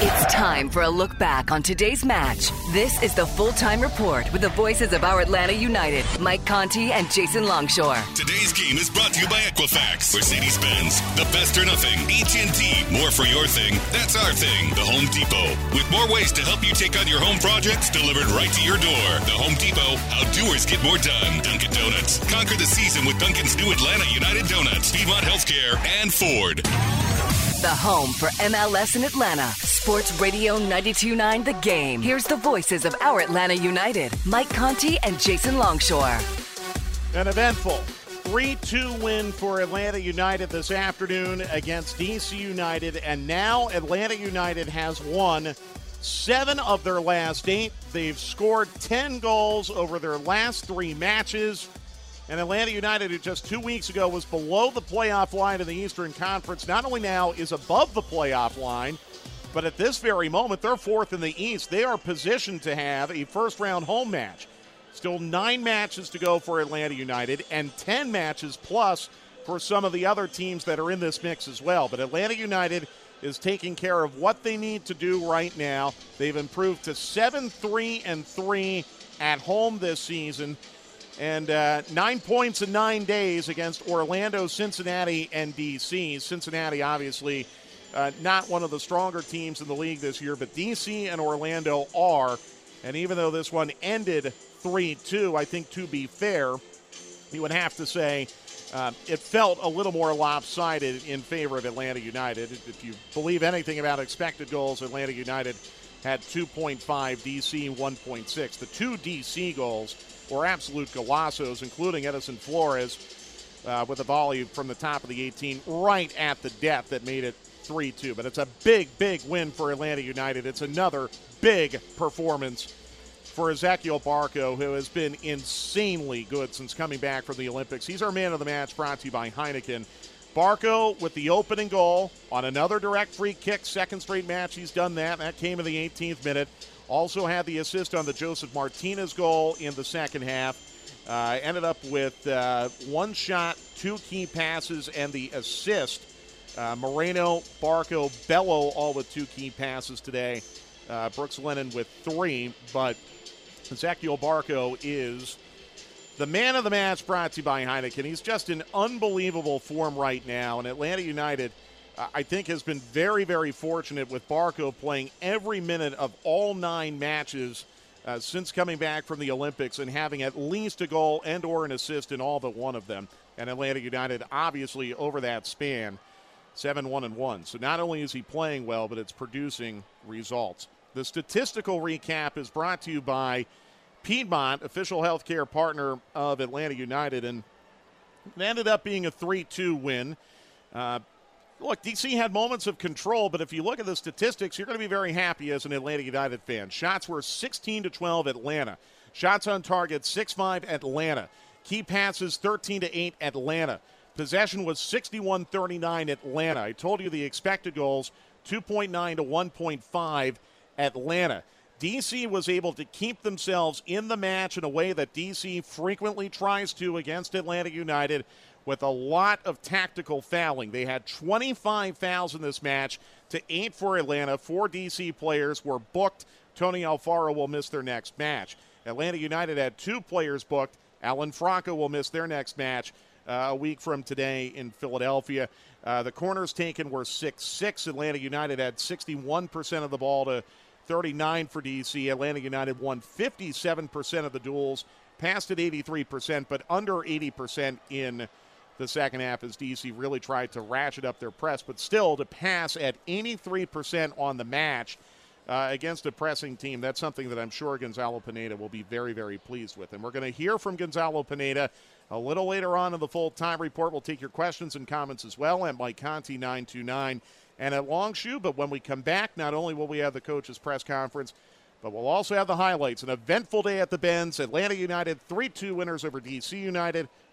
It's time for a look back on today's match. This is the full time report with the voices of our Atlanta United, Mike Conti and Jason Longshore. Today's game is brought to you by Equifax, Mercedes-Benz, the best or nothing, AT&T, more for your thing. That's our thing. The Home Depot, with more ways to help you take on your home projects delivered right to your door. The Home Depot, how doers get more done. Dunkin' Donuts, conquer the season with Dunkin's new Atlanta United Donuts, Piedmont Healthcare, and Ford. The home for MLS in Atlanta. Sports Radio 92.9 The Game. Here's the voices of our Atlanta United, Mike Conti and Jason Longshore. An eventful 3 2 win for Atlanta United this afternoon against DC United. And now Atlanta United has won seven of their last eight. They've scored 10 goals over their last three matches. And Atlanta United, who just two weeks ago was below the playoff line in the Eastern Conference, not only now is above the playoff line, but at this very moment, they're fourth in the East. They are positioned to have a first round home match. Still nine matches to go for Atlanta United and 10 matches plus for some of the other teams that are in this mix as well. But Atlanta United is taking care of what they need to do right now. They've improved to 7 3 and 3 at home this season and uh, nine points in nine days against Orlando, Cincinnati, and DC. Cincinnati, obviously, uh, not one of the stronger teams in the league this year, but DC and Orlando are. And even though this one ended 3 2, I think to be fair, you would have to say uh, it felt a little more lopsided in favor of Atlanta United. If you believe anything about expected goals, Atlanta United had 2.5, DC 1.6. The two DC goals were absolute golazos, including Edison Flores uh, with a volley from the top of the 18 right at the death that made it 3 2. But it's a big, big win for Atlanta United. It's another big performance for Ezequiel Barco, who has been insanely good since coming back from the Olympics. He's our man of the match, brought to you by Heineken. Barco with the opening goal on another direct free kick, second straight match. He's done that. That came in the 18th minute. Also had the assist on the Josef Martinez goal in the second half. Uh, ended up with uh, one shot, two key passes, and the assist. Uh, Moreno, Barco, Bello, all with two key passes today. Uh, Brooks Lennon with three, but Ezequiel Barco is the man of the match brought to you by Heineken. He's just in unbelievable form right now, and Atlanta United – I think has been very, very fortunate with Barco playing every minute of all nine matches uh, since coming back from the Olympics and having at least a goal and or an assist in all but one of them. And Atlanta United, obviously, over that span, seven one and one. So not only is he playing well, but it's producing results. The statistical recap is brought to you by Piedmont, official healthcare partner of Atlanta United, and it ended up being a 3 2 win. Uh, Look, DC had moments of control, but if you look at the statistics, you're going to be very happy as an Atlanta United fan. Shots were 16 to 12 Atlanta. Shots on target 6-5 Atlanta. Key passes 13 to 8 Atlanta. Possession was 61-39 Atlanta. I told you the expected goals 2.9 to 1.5 Atlanta. DC was able to keep themselves in the match in a way that DC frequently tries to against Atlanta United with a lot of tactical fouling. They had 25 fouls in this match to eight for Atlanta. Four DC players were booked. Tony Alfaro will miss their next match. Atlanta United had two players booked. Alan Franco will miss their next match uh, a week from today in Philadelphia. Uh, the corners taken were 6 6. Atlanta United had 61% of the ball to 39 for DC. Atlanta United won 57% of the duels, passed at 83%, but under 80% in the second half as DC really tried to ratchet up their press, but still to pass at 83% on the match. Uh, against a pressing team, that's something that I'm sure Gonzalo Pineda will be very, very pleased with. And we're going to hear from Gonzalo Pineda a little later on in the full time report. We'll take your questions and comments as well at Mike Conti 929 and at Longshoe. But when we come back, not only will we have the coaches' press conference, but we'll also have the highlights. An eventful day at the Benz. Atlanta United 3 2 winners over DC United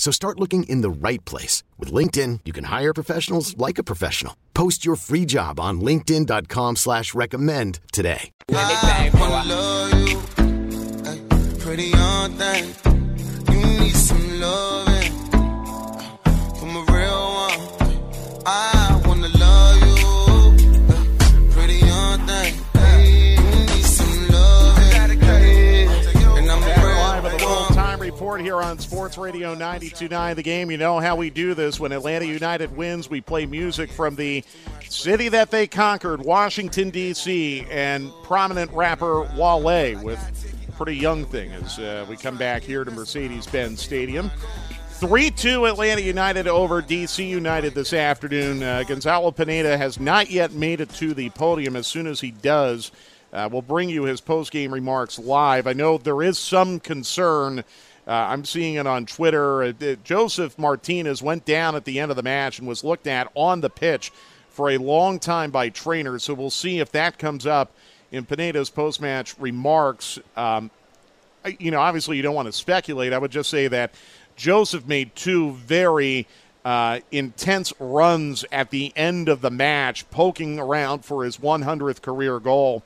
So start looking in the right place. With LinkedIn, you can hire professionals like a professional. Post your free job on linkedin.com slash recommend today. I wanna love you, ay, pretty young thing. You need some loving from a real one. I report here on Sports Radio 929 The Game. You know how we do this. When Atlanta United wins, we play music from the city that they conquered, Washington, D.C., and prominent rapper Wale with Pretty Young Thing as uh, we come back here to Mercedes Benz Stadium. 3 2 Atlanta United over DC United this afternoon. Uh, Gonzalo Pineda has not yet made it to the podium. As soon as he does, uh, we'll bring you his post game remarks live. I know there is some concern. Uh, I'm seeing it on Twitter. Uh, Josef Martinez went down at the end of the match and was looked at on the pitch for a long time by trainers. So we'll see if that comes up in Pineda's post match remarks. Um, you know, obviously you don't want to speculate. I would just say that Josef made two very uh, intense runs at the end of the match, poking around for his 100th career goal.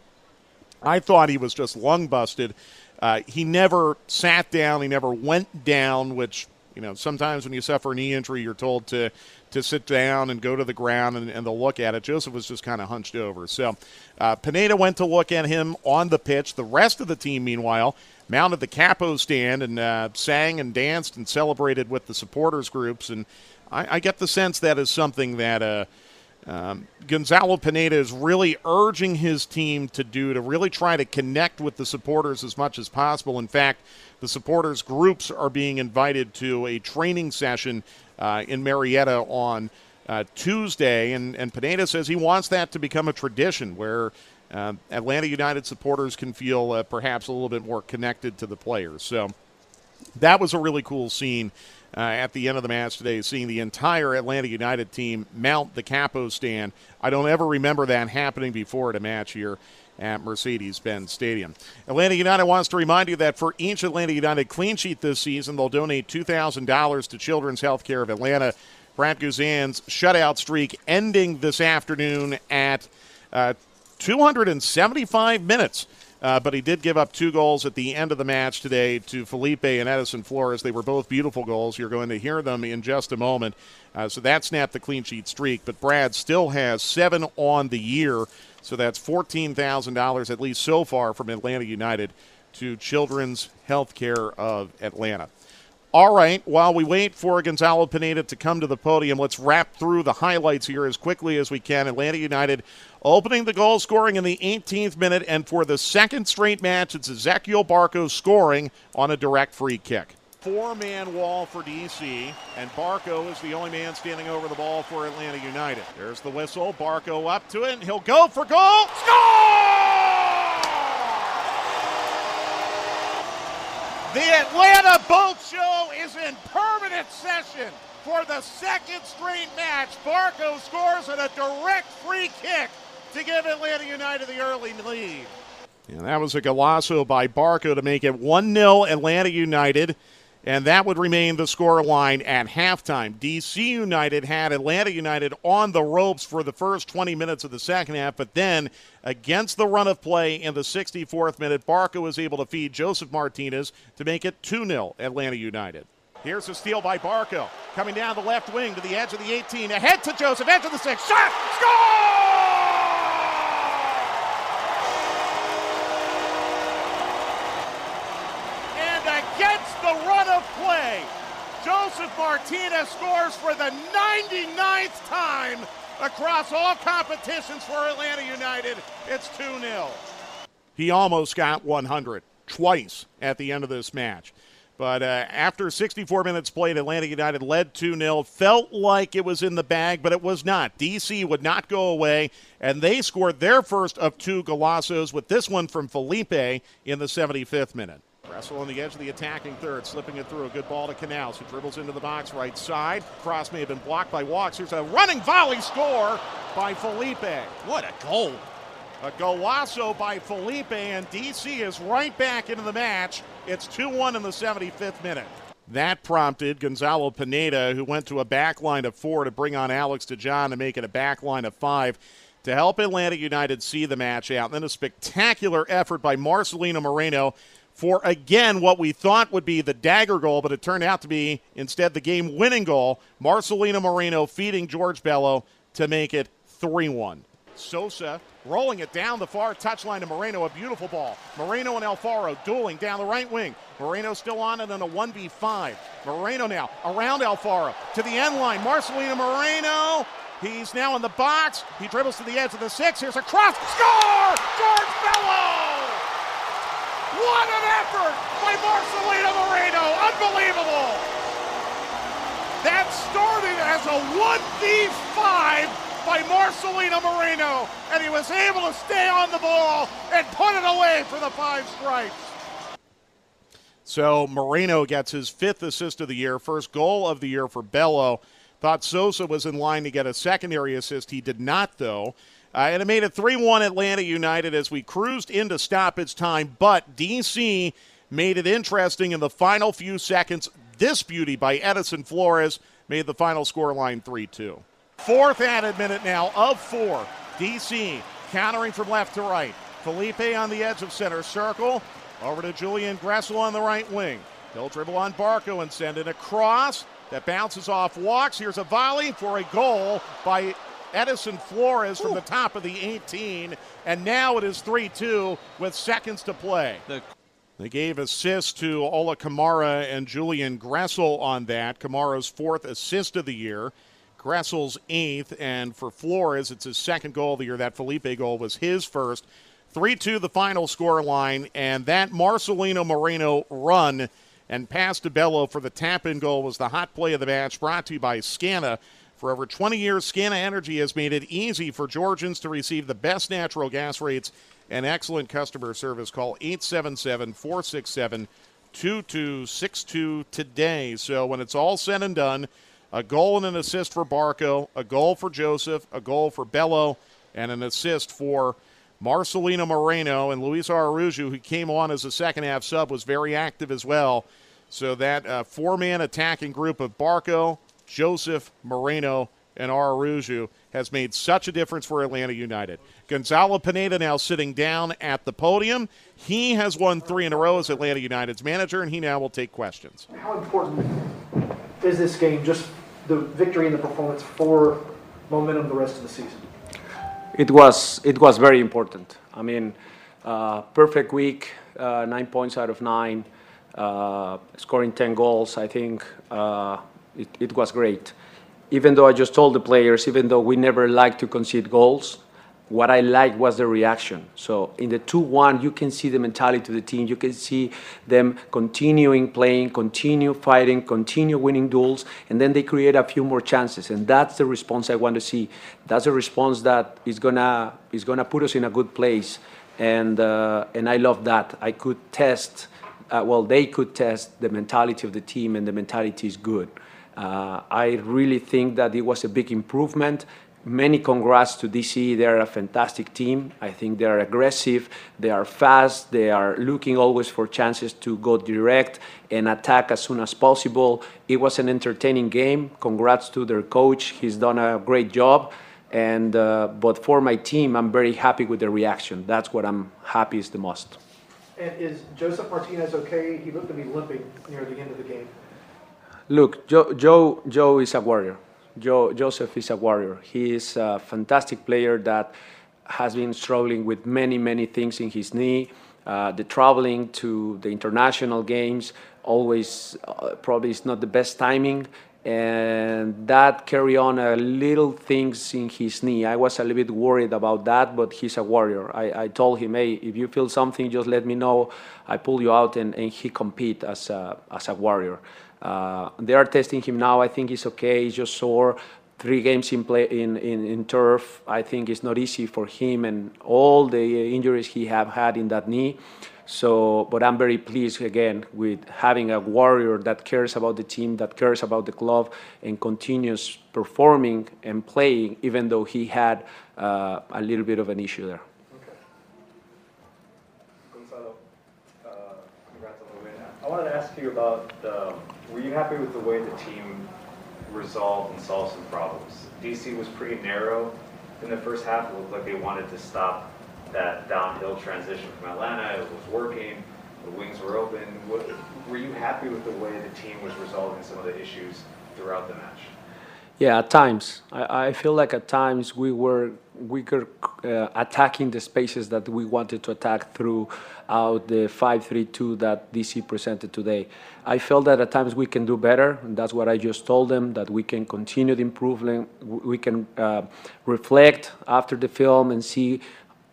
I thought he was just lung busted. Uh, he never sat down. He never went down, which you know sometimes when you suffer a knee injury, you're told to to sit down and go to the ground and, and they'll look at it. Josef was just kind of hunched over. So uh, Pineda went to look at him on the pitch. The rest of the team, meanwhile, mounted the capo stand and uh, sang and danced and celebrated with the supporters groups. And I, I get the sense that is something that. Um, Gonzalo Pineda is really urging his team to do to really try to connect with the supporters as much as possible. In fact, the supporters groups are being invited to a training session uh, in Marietta on uh, Tuesday, and, and Pineda says he wants that to become a tradition where uh, Atlanta United supporters can feel uh, perhaps a little bit more connected to the players. So that was a really cool scene uh, at the end of the match today, seeing the entire Atlanta United team mount the capo stand. I don't ever remember that happening before at a match here at Mercedes Benz Stadium. Atlanta United wants to remind you that for each Atlanta United clean sheet this season, they'll donate $2,000 to Children's Healthcare of Atlanta. Brad Guzan's shutout streak ending this afternoon at uh, 275 minutes. Uh, but he did give up two goals at the end of the match today to Felipe and Edison Flores. They were both beautiful goals. You're going to hear them in just a moment. Uh, so that snapped the clean sheet streak. But Brad still has seven on the year. So that's $14,000 at least so far from Atlanta United to Children's Healthcare of Atlanta. All right, while we wait for Gonzalo Pineda to come to the podium, let's wrap through the highlights here as quickly as we can. Atlanta United opening the goal scoring in the 18th minute, and for the second straight match, it's Ezequiel Barco scoring on a direct free kick. Four man wall for DC, and Barco is the only man standing over the ball for Atlanta United. There's the whistle. Barco up to it, and he'll go for goal. Score! The Atlanta Boat Show is in permanent session for the second straight match. Barco scores on a direct free kick to give Atlanta United the early lead. And that was a golazo by Barco to make it 1 0 Atlanta United and that would remain the score line at halftime. DC United had Atlanta United on the ropes for the first 20 minutes of the second half, but then against the run of play in the 64th minute, Barco was able to feed Josef Martinez to make it 2 0 Atlanta United. Here's a steal by Barco. Coming down the left wing to the edge of the 18. Ahead to Josef, edge of the six. Shot! Score! Josef Martinez scores for the 99th time across all competitions for Atlanta United. It's 2 0. He almost got 100 twice at the end of this match. But uh, after 64 minutes played, Atlanta United led 2 0. Felt like it was in the bag, but it was not. DC would not go away, and they scored their first of two golazos with this one from Felipe in the 75th minute. Gressel on the edge of the attacking third, slipping it through. A good ball to Canals, who dribbles into the box right side. Cross may have been blocked by Walkes. Here's a running volley score by Felipe. What a goal! A golazo by Felipe, and DC is right back into the match. It's 2 1 in the 75th minute. That prompted Gonzalo Pineda, who went to a back line of four, to bring on Alex De John to make it a back line of five to help Atlanta United see the match out. And then a spectacular effort by Marcelino Moreno for again what we thought would be the dagger goal, but it turned out to be instead the game winning goal. Marcelino Moreno feeding George Bello to make it 3 1. Sosa rolling it down the far touchline to Moreno, a beautiful ball. Moreno and Alfaro dueling down the right wing. Moreno still on it in a 1v5. Moreno now around Alfaro to the end line. Marcelino Moreno. He's now in the box. He dribbles to the edge of the six. Here's a cross. Score! George Bello! What an effort by Marcelino Moreno. Unbelievable. That started as a 1v5 by Marcelino Moreno, and he was able to stay on the ball and put it away for the five stripes. So Moreno gets his fifth assist of the year, first goal of the year for Bello. Thought Sosa was in line to get a secondary assist. He did not, though. Uh, and it made it 3 1 Atlanta United as we cruised into stoppage time. But DC made it interesting in the final few seconds. This beauty by Edison Flores made the final score line 3 2. Fourth added minute now of four. DC countering from left to right. Felipe on the edge of center circle. Over to Julian Gressel on the right wing. He'll dribble on Barco and send it across. That bounces off Walkes. Here's a volley for a goal by Edison Flores from the top of the 18, and now it is 3 2 with seconds to play. The- they gave assists to Ola Kamara and Julian Gressel on that. Kamara's fourth assist of the year. Gressel's eighth, and for Flores, it's his second goal of the year. That Felipe goal was his first. 3 2 the final score line, and that Marcelino Moreno run and pass to Bello for the tap in goal was the hot play of the match, brought to you by Scana. For over 20 years, Scana Energy has made it easy for Georgians to receive the best natural gas rates and excellent customer service. Call 877 467 2262 today. So when it's all said and done, a goal and an assist for Barco, a goal for Josef, a goal for Bello, and an assist for Marcelino Moreno. And Luis Araujo, who came on as a second half sub, was very active as well. So that uh, four man attacking group of Barco, Josef Moreno and Araujo has made such a difference for Atlanta United. Gonzalo Pineda now sitting down at the podium. He has won three in a row as Atlanta United's manager, and he now will take questions. How important is this game, just the victory and the performance, for momentum the rest of the season? It was it was very important. I mean, uh, perfect week, uh, nine points out of nine. uh, scoring 10 goals. I think uh, it, it was great. Even though I just told the players, even though we never like to concede goals, what I liked was the reaction. So in the 2-1, you can see the mentality of the team. You can see them continuing playing, continue fighting, continue winning duels, and then they create a few more chances. And that's the response I want to see. That's a response that is gonna is gonna put us in a good place. And uh, and I love that. I could test. Uh, well, they could test the mentality of the team, and the mentality is good. Uh, I really think that it was a big improvement many congrats to DC. They're a fantastic team. I think they're aggressive, they are fast, they are looking always for chances to go direct and attack as soon as possible. It was an entertaining game. Congrats to their coach. He's done a great job. And uh, but for my team, I'm very happy with the reaction. That's what I'm happiest the most. And is Josef Martinez okay? He looked to be limping near the end of the game. Look, Joe, Joe, Joe is a warrior. Joe, Josef is a warrior. He is a fantastic player that has been struggling with many, many things in his knee. Uh, the traveling to the international games always uh, probably is not the best timing, and that carry on a little things in his knee. I was a little bit worried about that, but he's a warrior. I, I told him, hey, if you feel something, just let me know. I pull you out, and, and he compete as a, as a warrior. Uh, they are testing him now. I think he's okay. He's just sore. Three games in play in, in, in turf. I think it's not easy for him and all the injuries he have had in that knee. So, but I'm very pleased again with having a warrior that cares about the team, that cares about the club, and continues performing and playing, even though he had uh, a little bit of an issue there. Gonzalo, uh, congrats on the win. I wanted to ask you about the were you happy with the way the team resolved and solved some problems? DC was pretty narrow in the first half. It looked like they wanted to stop that downhill transition from Atlanta. It was working. The wings were open. What, were you happy with the way the team was resolving some of the issues throughout the match? Yeah, at times. I, I feel like at times we were we were uh, attacking the spaces that we wanted to attack throughout the 5-3-2 that DC presented today. I felt that at times we can do better, and that's what I just told them, that we can continue the improvement, we can uh, reflect after the film and see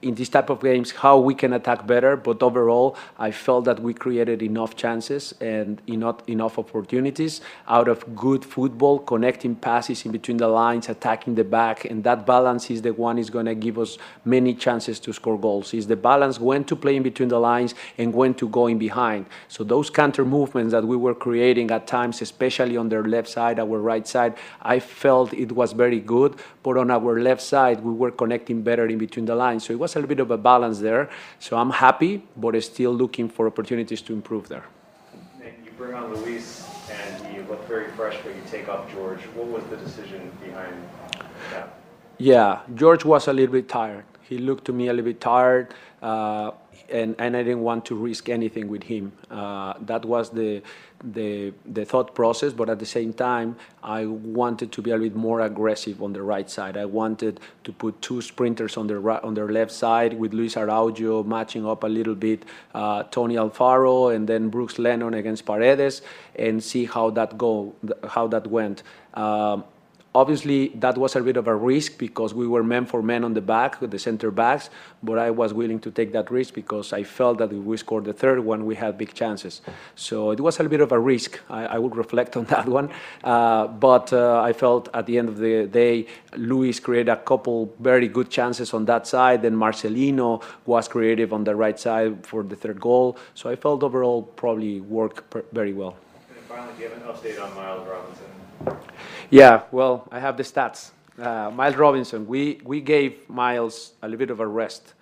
in this type of games how we can attack better. But overall, I felt that we created enough chances and enough enough opportunities out of good football, connecting passes in between the lines, attacking the back, and that balance is the one is going to give us many chances to score goals. Is the balance when to play in between the lines and when to go in behind. So those counter movements that we were creating at times, especially on their left side, our right side, I felt it was very good. But on our left side, we were connecting better in between the lines. So it was was a little bit of a balance there. So I'm happy, but still looking for opportunities to improve there. And you bring on Luis, and he looked very fresh, but you take off George. What was the decision behind that? Yeah, George was a little bit tired. He looked to me a little bit tired. Uh, and, and I didn't want to risk anything with him. Uh, that was the, the, the thought process, but at the same time, I wanted to be a bit more aggressive on the right side. I wanted to put two sprinters on the right, on their left side with Luis Araujo matching up a little bit, uh, Tony Alfaro, and then Brooks Lennon against Paredes, and see how that go, how that went. Um, Obviously, that was a bit of a risk because we were men for men on the back with the center backs, but I was willing to take that risk because I felt that if we scored the third one, we had big chances. So it was a bit of a risk. I, I would reflect on that one. Uh, but uh, I felt at the end of the day, Luis created a couple very good chances on that side, and Marcelino was creative on the right side for the third goal. So I felt overall probably worked very well. And finally, do you have an update on Miles Robinson? Yeah, well, I have the stats. Uh, Miles Robinson, we, we gave Miles a little bit of a rest.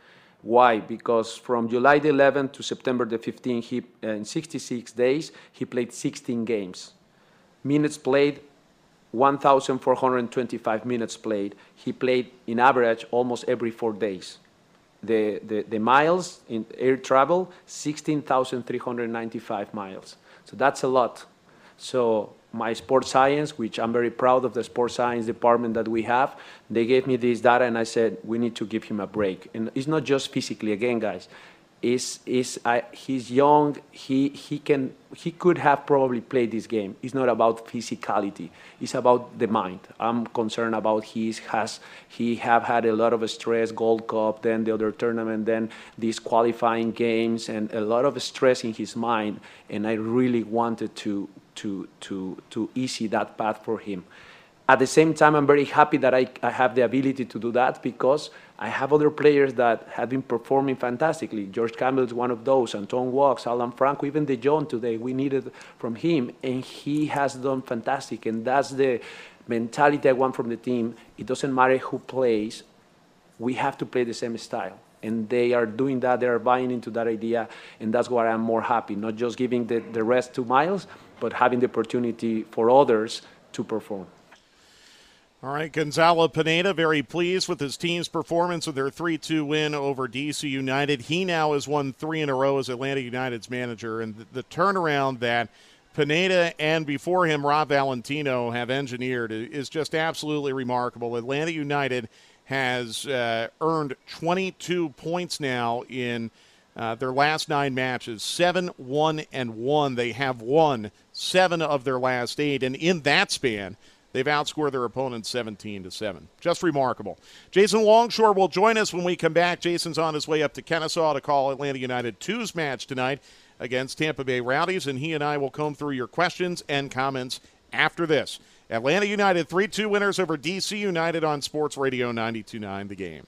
Why? Because from July the 11th to September the 15th, he, uh, in 66 days, he played 16 games. Minutes played, 1,425 minutes played. He played, in average, almost every four days. The, the, the miles in air travel, 16,395 miles. So that's a lot. So my sports science, which I'm very proud of the sports science department that we have, they gave me this data and I said, we need to give him a break. And it's not just physically, again, guys. is is uh, he's young. He he can he could have probably played this game. It's not about physicality. It's about the mind. I'm concerned about he has he have had a lot of stress. Gold Cup, then the other tournament, then these qualifying games, and a lot of stress in his mind. And I really wanted to to to to easy that path for him. At the same time, I'm very happy that I, I have the ability to do that because I have other players that have been performing fantastically. George Campbell is one of those. Anton Walkes, Alan Franco, even De John today. We needed from him, and he has done fantastic. And that's the mentality I want from the team. It doesn't matter who plays. We have to play the same style. And they are doing that. They are buying into that idea. And that's why I'm more happy. Not just giving the, the rest two miles, but having the opportunity for others to perform. All right, Gonzalo Pineda very pleased with his team's performance with their 3 2 win over DC United. He now has won three in a row as Atlanta United's manager, and the, turnaround that Pineda and before him Rob Valentino have engineered is just absolutely remarkable. Atlanta United has uh, earned 22 points now in uh, their last nine matches 7 1 and 1. They have won seven of their last eight, and in that span, They've outscored their opponents 17 to 7. Just remarkable. Jason Longshore will join us when we come back. Jason's on his way up to Kennesaw to call Atlanta United 2's match tonight against Tampa Bay Rowdies, and he and I will comb through your questions and comments after this. Atlanta United 3 2 winners over DC United on Sports Radio 929 The Game.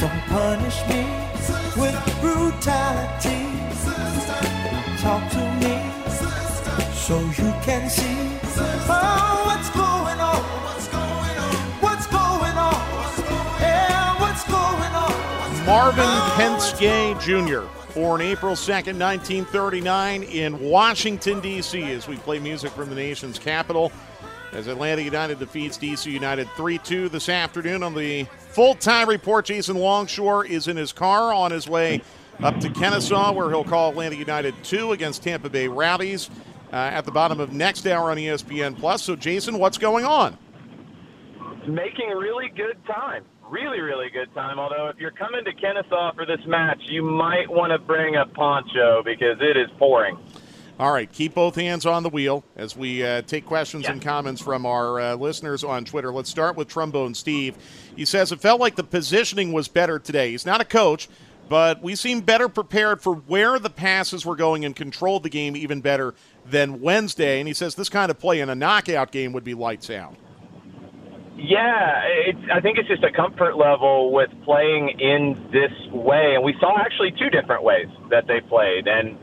Don't punish me with brutality. Talk to me so you can see oh, what's going on. What's going on? Yeah, what's going on? Marvin Penske Jr. Born April 2nd, 1939, in Washington, D.C., as we play music from the nation's capital as Atlanta United defeats DC United 3 2 this afternoon on the full time report. Jason Longshore is in his car on his way up to Kennesaw, where he'll call Atlanta United 2 against Tampa Bay Rowdies uh, at the bottom of next hour on ESPN Plus. So, Jason, what's going on? Making really good time. Really, really good time. Although, if you're coming to Kennesaw for this match, you might want to bring a poncho because it is pouring. All right, keep both hands on the wheel as we uh, take questions yeah. and comments from our uh, listeners on Twitter. Let's start with Trombone Steve. He says it felt like the positioning was better today. He's not a coach, but we seemed better prepared for where the passes were going and controlled the game even better than Wednesday. And he says this kind of play in a knockout game would be lights out. Yeah, I think it's just a comfort level with playing in this way. And we saw actually two different ways that they played. And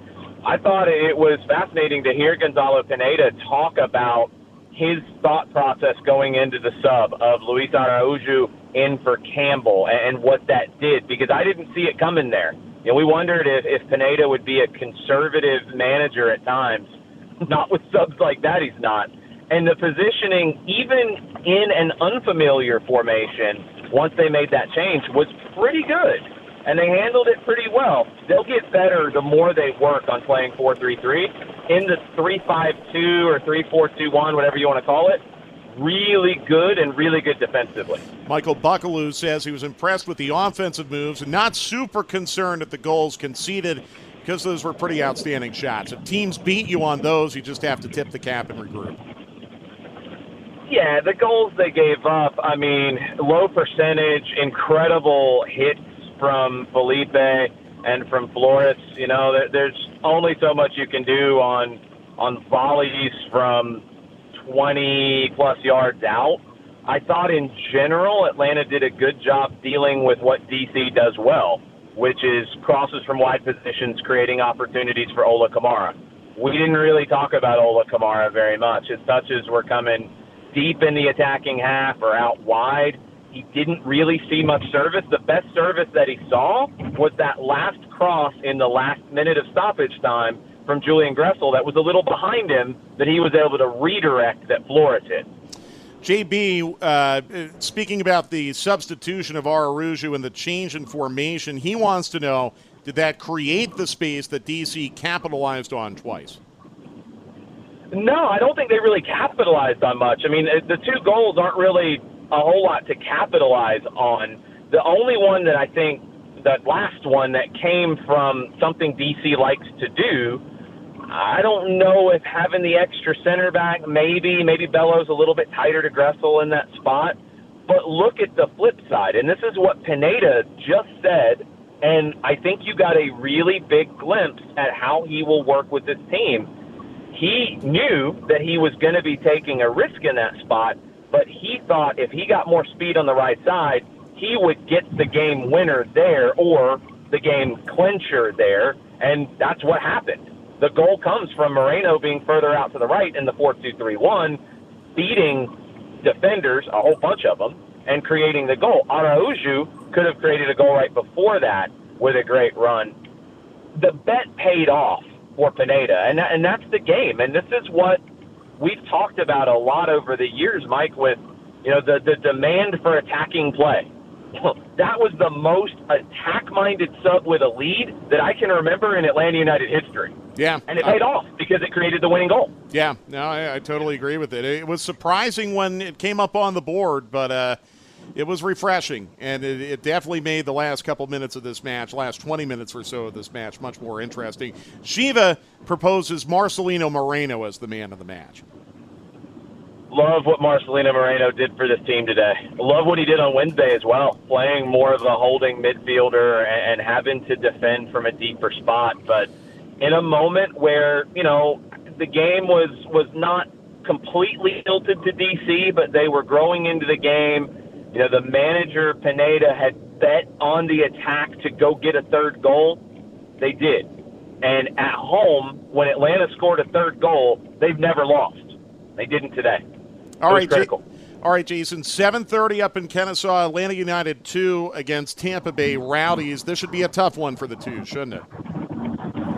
I thought it was fascinating to hear Gonzalo Pineda talk about his thought process going into the sub of Luis Araujo in for Campbell and what that did because I didn't see it coming there. Know, we wondered if, if Pineda would be a conservative manager at times. Not with subs like that, he's not. And the positioning, even in an unfamiliar formation, once they made that change, was pretty good and they handled it pretty well. They'll get better the more they work on playing 4-3-3. In the 3-5-2 or 3-4-2-1, whatever you want to call it, really good and really good defensively. Michael Buckaloo says he was impressed with the offensive moves and not super concerned at the goals conceded because those were pretty outstanding shots. If teams beat you on those, you just have to tip the cap and regroup. Yeah, the goals they gave up, I mean, low percentage, incredible hits from Felipe and from Flores. You know, there, there's only so much you can do on on volleys from 20 plus yards out. I thought in general Atlanta did a good job dealing with what DC does well, which is crosses from wide positions, creating opportunities for Ola Kamara. We didn't really talk about Ola Kamara very much. His touches were coming deep in the attacking half or out wide. He didn't really see much service. The best service that he saw was that last cross in the last minute of stoppage time from Julian Gressel that was a little behind him that he was able to redirect that Flores hit. JB, uh, speaking about the substitution of Araujo and the change in formation, he wants to know did that create the space that DC capitalized on twice? No, I don't think they really capitalized on much. I mean, the two goals aren't really a whole lot to capitalize on. The only one that I think, that last one that came from something DC likes to do I don't know if having the extra center back, maybe, maybe Bello's a little bit tighter to Gressel in that spot. But look at the flip side, and this is what Pineda just said, and I think you got a really big glimpse at how he will work with this team. He knew that he was going to be taking a risk in that spot, but he thought if he got more speed on the right side, he would get the game winner there or the game clincher there, and that's what happened the goal comes from Moreno being further out to the right in the 4 2 3 1, beating defenders, a whole bunch of them, and creating the goal. Araujo could have created a goal right before that with a great run. The bet paid off for Pineda, and, that, and that's the game. And this is what we've talked about a lot over the years, Mike, with you know the, the demand for attacking play that was the most attack-minded sub with a lead that I can remember in Atlanta United history. Yeah, and it paid uh, off because it created the winning goal. Yeah, no, I, I, totally agree with it. It was surprising when it came up on the board, but uh, it was refreshing, and it, it, definitely made the last couple minutes of this match, last 20 minutes or so of this match, much more interesting. Shiva proposes Marcelino Moreno as the man of the match love what Marcelino Moreno did for this team today. Love what he did on Wednesday as well, playing more of a holding midfielder and, and having to defend from a deeper spot. But in a moment where you know the game was was not completely tilted to DC, but they were growing into the game. You know, the manager Pineda had bet on the attack to go get a third goal. They did. And at home, when Atlanta scored a third goal, they've never lost. They didn't today. All right, J- all right, Jason. Seven thirty up in Kennesaw. Atlanta United two against Tampa Bay Rowdies. This should be a tough one for the two, shouldn't it?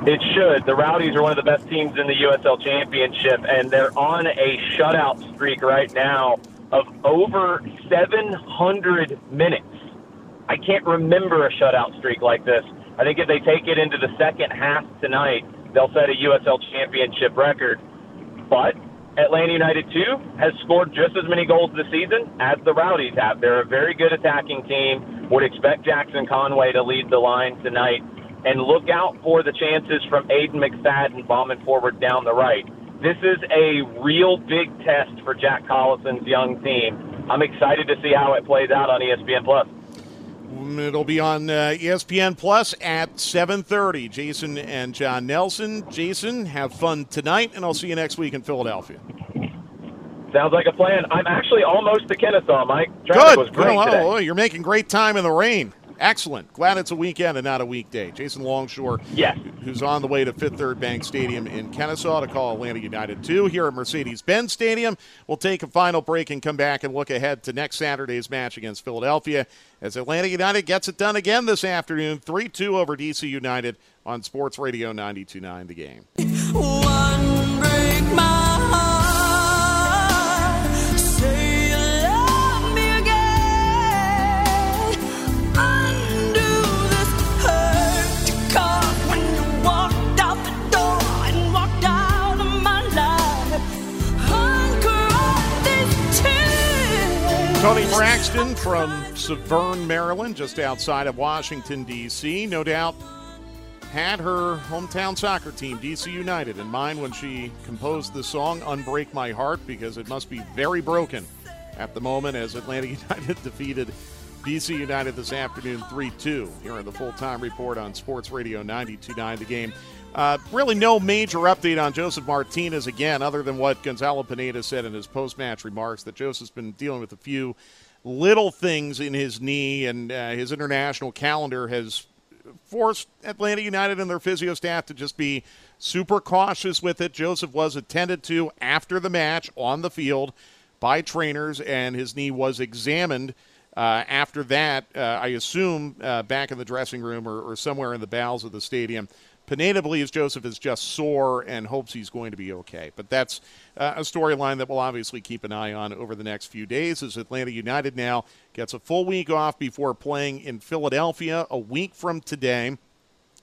It should. The Rowdies are one of the best teams in the USL Championship, and they're on a shutout streak right now of over 700 minutes. I can't remember a shutout streak like this. I think if they take it into the second half tonight, they'll set a USL Championship record. But Atlanta United 2 has scored just as many goals this season as the Rowdies have. They're a very good attacking team. Would expect Jackson Conway to lead the line tonight. And look out for the chances from Aiden McFadden bombing forward down the right. This is a real big test for Jack Collison's young team. I'm excited to see how it plays out on ESPN Plus. It'll be on uh, ESPN Plus at 7:30. Jason and John Nelson. Jason, have fun tonight, and I'll see you next week in Philadelphia. Sounds like a plan. I'm actually almost to Kennesaw, Mike. Traffic Good. was great today. Oh, you're making great time in the rain. Excellent. Glad it's a weekend and not a weekday. Jason Longshore, yes. who's on the way to Fifth Third Bank Stadium in Kennesaw to call Atlanta United 2 here at Mercedes Benz Stadium. We'll take a final break and come back and look ahead to next Saturday's match against Philadelphia as Atlanta United gets it done again this afternoon 3 2 over DC United on Sports Radio 929 The Game. Toni Braxton from Severn, Maryland, just outside of Washington, D.C. No doubt had her hometown soccer team, DC United, in mind when she composed the song Unbreak My Heart because it must be very broken at the moment as Atlanta United defeated DC United this afternoon 3 2 here in the full time report on Sports Radio 929 The game. Uh, really, no major update on Josef Martinez again, other than what Gonzalo Pineda said in his post match remarks that Josef's been dealing with a few little things in his knee, and uh, his international calendar has forced Atlanta United and their physio staff to just be super cautious with it. Joseph was attended to after the match on the field by trainers, and his knee was examined. Uh, after that, uh, I assume uh, back in the dressing room or, or, somewhere in the bowels of the stadium. Pineda believes Josef is just sore and hopes he's going to be okay. But that's uh, a storyline that we'll obviously keep an eye on over the next few days as Atlanta United now gets a full week off before playing in Philadelphia a week from today.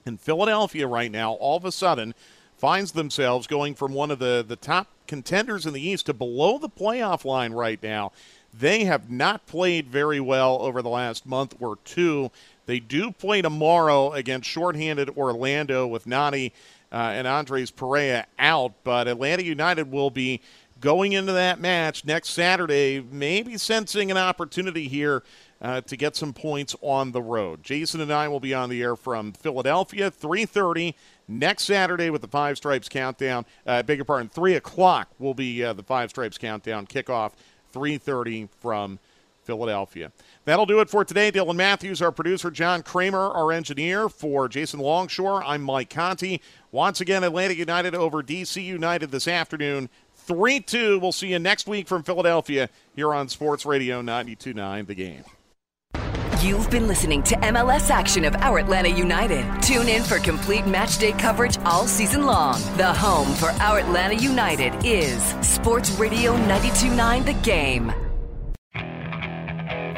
In Philadelphia right now, all of a sudden, finds themselves going from one of the, the top contenders in the East to below the playoff line right now. They have not played very well over the last month or two. They do play tomorrow against shorthanded Orlando with Nani uh, and Andres Perea out, but Atlanta United will be going into that match next Saturday, maybe sensing an opportunity here uh, to get some points on the road. Jason and I will be on the air from Philadelphia, 3:30 next Saturday with the Five Stripes countdown. Uh, your pardon, three o'clock will be uh, the Five Stripes countdown kickoff. 3:30 from Philadelphia. That'll do it for today. Dylan Matthews, our producer, John Kramer, our engineer. For Jason Longshore, I'm Mike Conti. Once again, Atlanta United over DC United this afternoon. 3 2. We'll see you next week from Philadelphia here on Sports Radio 929 The Game. You've been listening to MLS action of our Atlanta United. Tune in for complete matchday coverage all season long. The home for our Atlanta United is Sports Radio 929 The Game.